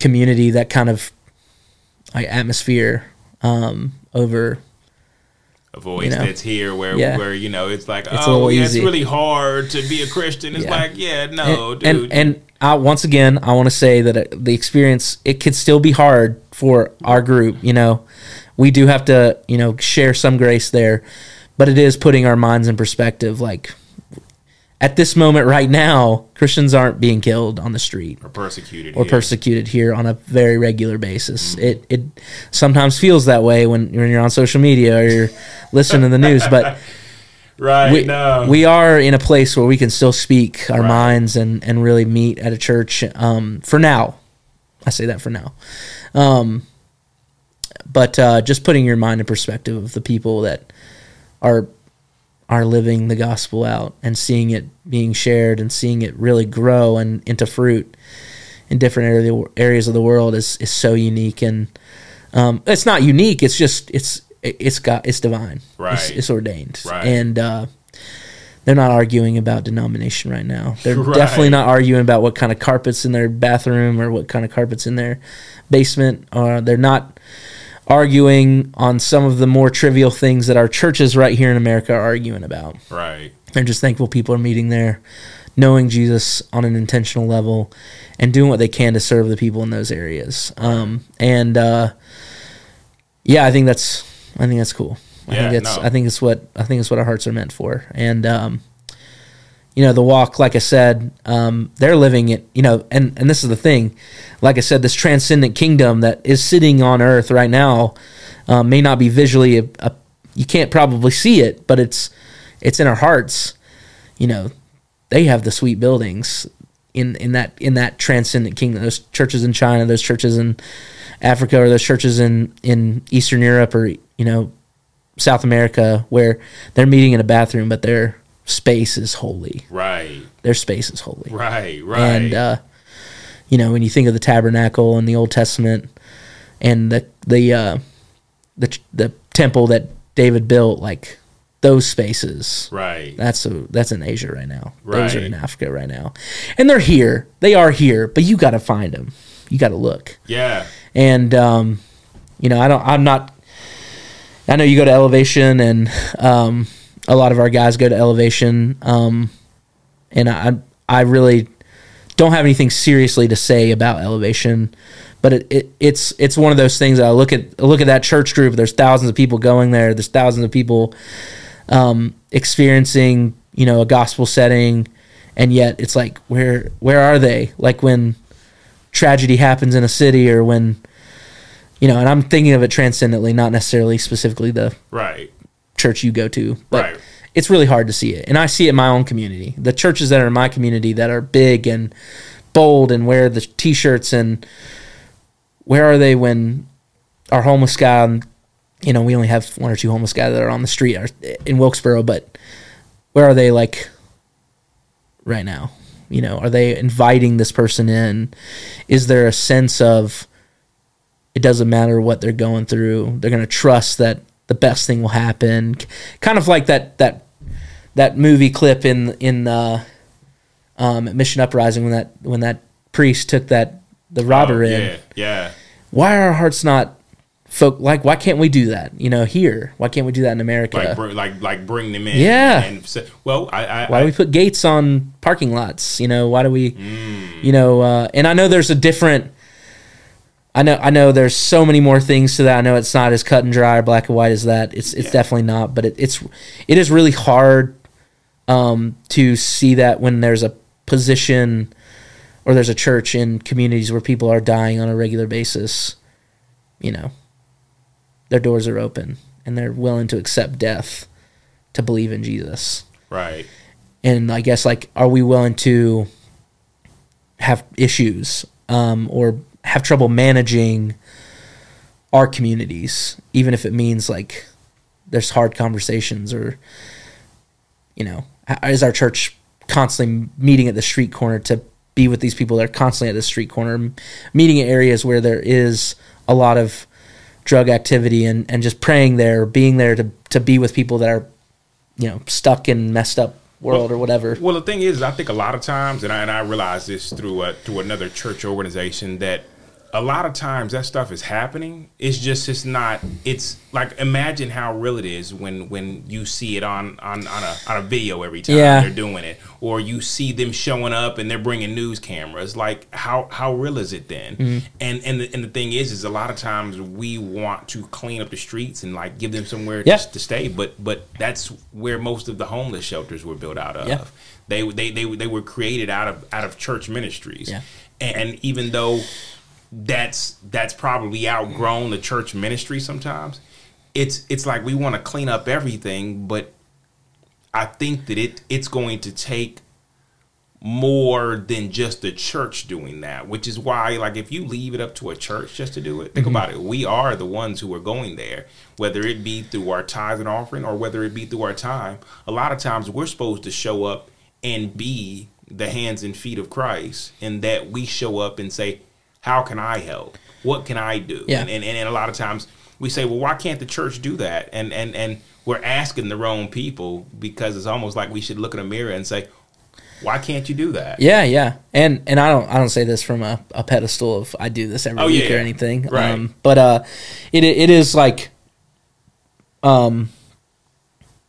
community that kind of like atmosphere um, over A voice You know? that's here where Yeah. where you know it's like It's oh yeah, easy. it's really hard to be a Christian. It's Yeah. like yeah no and, dude. and and I, once again, I want to say that uh, the experience it could still be hard for our group. You know, we do have to you know share some grace there, but it is putting our minds in perspective. Like at this moment right now, Christians aren't being killed on the street or persecuted or here. persecuted here on a very regular basis. It it sometimes feels that way when when you're on social media or you're listening to the news, but right we, no we are in a place where we can still speak our Right. minds and, and really meet at a church um, for now. I say that for now. Um, but uh, just putting your mind in perspective of the people that are are living the gospel out and seeing it being shared and seeing it really grow and into fruit in different area, areas of the world is, is so unique and um, it's not unique it's just it's it's got it's divine it's, Right. it's ordained Right. and uh, they're not arguing about denomination right now. They're Right. definitely not arguing about what kind of carpets in their bathroom or what kind of carpets in their basement. Or they're not arguing on some of the more trivial things that our churches right here in America are arguing about. Right. They're just thankful people are meeting there, knowing Jesus on an intentional level, and doing what they can to serve the people in those areas. Um, and uh, yeah, I think that's I think that's cool. I Yeah, think it's no. I think it's what I think it's what our hearts are meant for. And um, you know, the walk, like I said, um, they're living it. You know, and and this is the thing, like I said, this transcendent kingdom that is sitting on earth right now um, may not be visually a, a, you can't probably see it, but it's it's in our hearts. You know, they have the sweet buildings in in that in that transcendent kingdom. Those churches in China, those churches in Africa, or those churches in in Eastern Europe, or you know, South America, where they're meeting in a bathroom, but their space is holy. Right. Their space is holy. Right. Right. And uh, you know, when you think of the tabernacle in the Old Testament and the the uh, the the temple that David built, like those spaces, right. that's a that's in Asia right now. Those are in Africa right now, and they're here. They are here, but you got to find them. You got to look. Yeah. And um, you know, I don't. I'm not. I know you go to Elevation, and um, a lot of our guys go to Elevation, um, and I I really don't have anything seriously to say about Elevation, but it, it it's it's one of those things. I look at look at that church group. There's thousands of people going there. There's thousands of people um, experiencing you know a gospel setting, and yet it's like where where are they? Like when tragedy happens in a city or when you know and i'm thinking of it transcendently not necessarily specifically the Right. Church you go to but Right. it's really hard to see it. And i see it in my own community. The churches that are in my community that are big and bold and wear the t-shirts and where are they when our homeless guy you know we only have one or two homeless guys that are on the street in wilkesboro but where are they like right now? You know are they inviting this person in? Is there a sense of it doesn't matter what they're going through? They're going to trust that the best thing will happen kind of like that that that movie clip in in uh um mission uprising when that when that priest took that the robber Oh, in Yeah. Yeah. why are our hearts not folk like why can't we do that you know here why can't we do that in america Like, br- like, like, bring them in. Yeah. And say, well, I, I, why do we put gates on parking lots you know why do we Mm. you know uh, and i know there's a different i know i know there's so many more things to that i know it's not as cut and dry or black and white as that it's it's Yeah. definitely not but it, it's it is really hard um, to see that when there's a position or there's a church in communities where people are dying on a regular basis you know their doors are open and they're willing to accept death to believe in jesus right. and I guess like, are we willing to have issues um, or have trouble managing our communities, even if it means like there's hard conversations or you know, is our church constantly meeting at the street corner to be with these people that are constantly at the street corner, meeting in areas where there is a lot of drug activity and, and just praying there, being there to, to be with people that are, you know, stuck in messed up world or whatever. Well, the thing is, I think a lot of times, and I, and I realized this through a, through another church organization that a lot of times that stuff is happening. It's just it's not. It's like imagine how real it is when when you see it on on on a on a video every time Yeah. they're doing it, or you see them showing up and they're bringing news cameras. Like how how real is it then? Mm-hmm. And and the, and the thing is, is a lot of times we want to clean up the streets and like give them somewhere Yeah. to, to stay, but but that's where most of the homeless shelters were built out of. Yeah. They they they they were created out of out of church ministries. And even though that's that's probably outgrown the church ministry sometimes, it's it's like we want to clean up everything, but I think that it it's going to take more than just the church doing that, which is why, like, if you leave it up to a church just to do it, think mm-hmm. about it. We are the ones who are going there, whether it be through our tithes and offering or whether it be through our time. A lot of times we're supposed to show up and be the hands and feet of Christ, and that we show up and say, How can I help? what can I do? Yeah. And, and and a lot of times we say, well, why can't the church do that? And and and we're asking the wrong people because it's almost like we should look in a mirror and say, why can't you do that? Yeah, yeah, and and I don't I don't say this from a, a pedestal of I do this every Oh, week yeah. or anything. Right. Um, but uh, it it is like, um,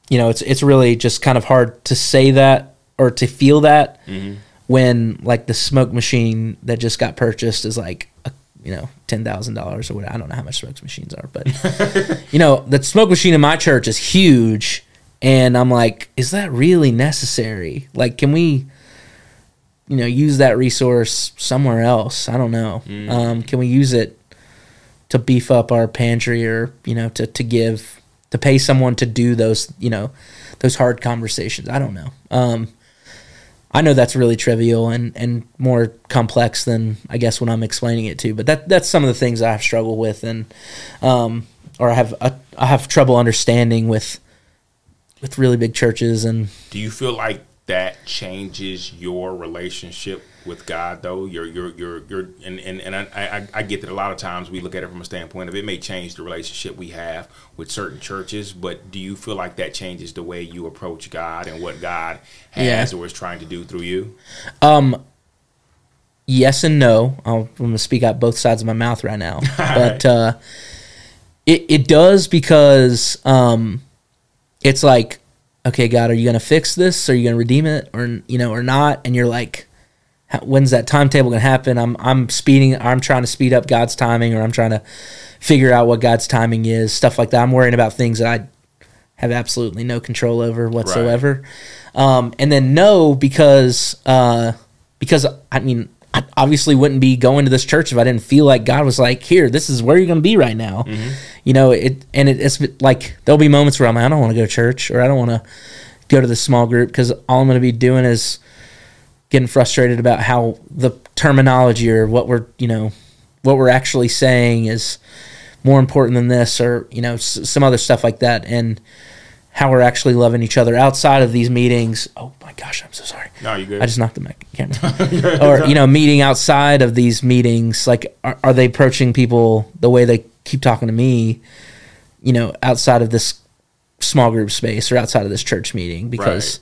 you know, it's it's really just kind of hard to say that or to feel that Mm-hmm. When like the smoke machine that just got purchased is like. A, you know, ten thousand dollars or whatever. I don't know how much smoke machines are, but you know, the smoke machine in my church is huge, and I'm like, is that really necessary? Like, can we, you know, use that resource somewhere else? I don't know. Um, can we use it to beef up our pantry, or you know, to to give to pay someone to do those, you know, those hard conversations? I don't know. Um, I know that's really trivial and, and more complex than I guess when I'm explaining it to, but that that's some of the things I have struggled with and um, or I have I, I have trouble understanding with with really big churches and Do you feel like that changes your relationship with God though? Your your your your and and, and I, I I get that a lot of times we look at it from a standpoint of it may change the relationship we have with certain churches, but do you feel like that changes the way you approach God and what God has Yeah. or is trying to do through you? Um yes and no. I'm going to speak out both sides of my mouth right now, but uh, it it does because um, it's like, okay, God, are you going to fix this? Are you going to redeem it, or you know, or not? And you're like, when's that timetable going to happen? I'm I'm speeding. I'm trying to speed up God's timing, or I'm trying to figure out what God's timing is. Stuff like that. I'm worrying about things that I have absolutely no control over whatsoever. Um, and then no, because uh, because I mean, I obviously wouldn't be going to this church if I didn't feel like God was like, here, this is where you're going to be right now. You know, it and it, it's like there'll be moments where I'm like, I don't want to go to church or I don't want to go to the small group because all I'm going to be doing is getting frustrated about how the terminology or what we're you know what we're actually saying is more important than this or you know s- some other stuff like that and how we're actually loving each other outside of these meetings. Oh my gosh i'm so sorry. No, you good. i just knocked the mic camera or you know meeting outside of these meetings like are, are they approaching people the way they keep talking to me you know outside of this small group space or outside of this church meeting? Because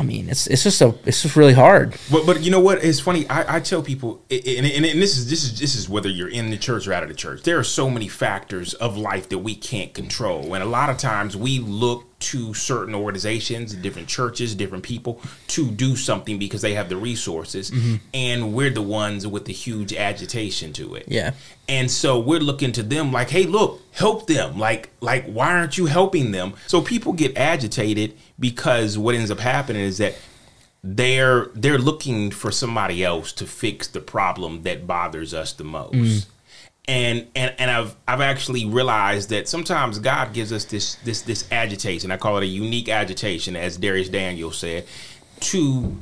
I mean, it's it's just a it's just really hard. But but you know what? It's funny. I, I tell people, and, and, and this is this is this is whether you're in the church or out of the church. There are so many factors of life that we can't control, and a lot of times we look to certain organizations, different churches, different people to do something because they have the resources, mm-hmm. and we're the ones with the huge agitation to it. Yeah. And so we're looking to them like, hey, look, help them. Like, like, why aren't you helping them? So people get agitated because what ends up happening is that they're they're looking for somebody else to fix the problem that bothers us the most. Mm. And and and I've I've actually realized that sometimes God gives us this this this agitation. I call it a unique agitation, as Dharius Daniel said, to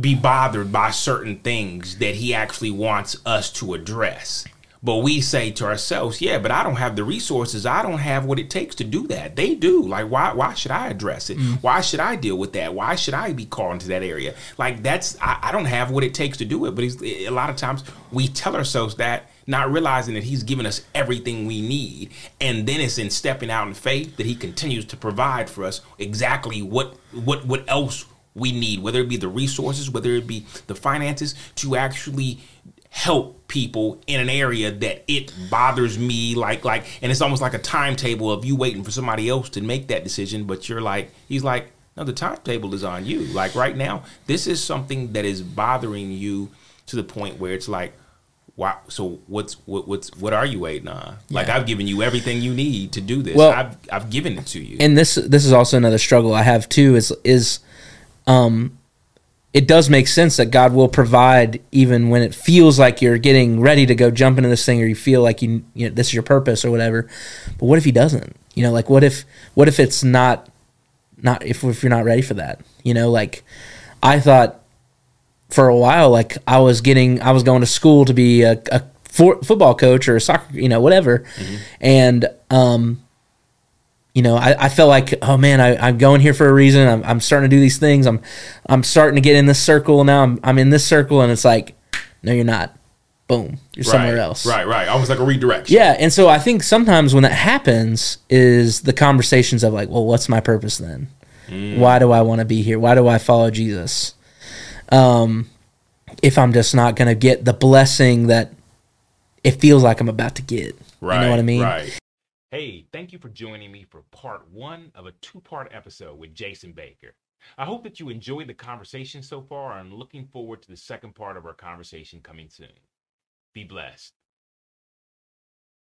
be bothered by certain things that he actually wants us to address. But we say to ourselves, yeah, but I don't have the resources. I don't have what it takes to do that. They do. Like, why why should I address it? Mm. Why should I deal with that? Why should I be called into that area? Like that's I, I don't have what it takes to do it. But a lot of times we tell ourselves that, not realizing that he's given us everything we need. And then it's in stepping out in faith that he continues to provide for us exactly what what what else we need, whether it be the resources, whether it be the finances, to actually help people in an area that it bothers me like like and it's almost like a timetable of you waiting for somebody else to make that decision but you're like he's like no the timetable is on you like right now this is something that is bothering you to the point where it's like wow so what's what, what's what are you waiting on like i've given you everything you need to do this Well- i've i've given it to you and this this is also another struggle I have too is is um it does make sense that God will provide even when it feels like you're getting ready to go jump into this thing or you feel like you, you know this is your purpose or whatever. But what if he doesn't? You know, like what if what if it's not not if if you're not ready for that? You know, like I thought for a while like I was getting I was going to school to be a, a for, football coach or a soccer, you know, whatever. And um you know, I, I felt like, oh man, I, I'm going here for a reason. I'm, I'm starting to do these things. I'm, I'm starting to get in this circle now. I'm, I'm in this circle, and it's like, no, you're not. boom, you're somewhere else. Right, right. Almost like a redirection. Yeah, and so I think sometimes when that happens is the conversations of like, well, what's my purpose then? Why do I want to be here? Why do I follow Jesus? Um, if I'm just not going to get the blessing that it feels like I'm about to get, Right. you know what I mean? Right. Hey, thank you for joining me for part one of a two part episode with Jason Baker. I hope that you enjoyed the conversation so far. I'm looking forward to the second part of our conversation coming soon. Be blessed.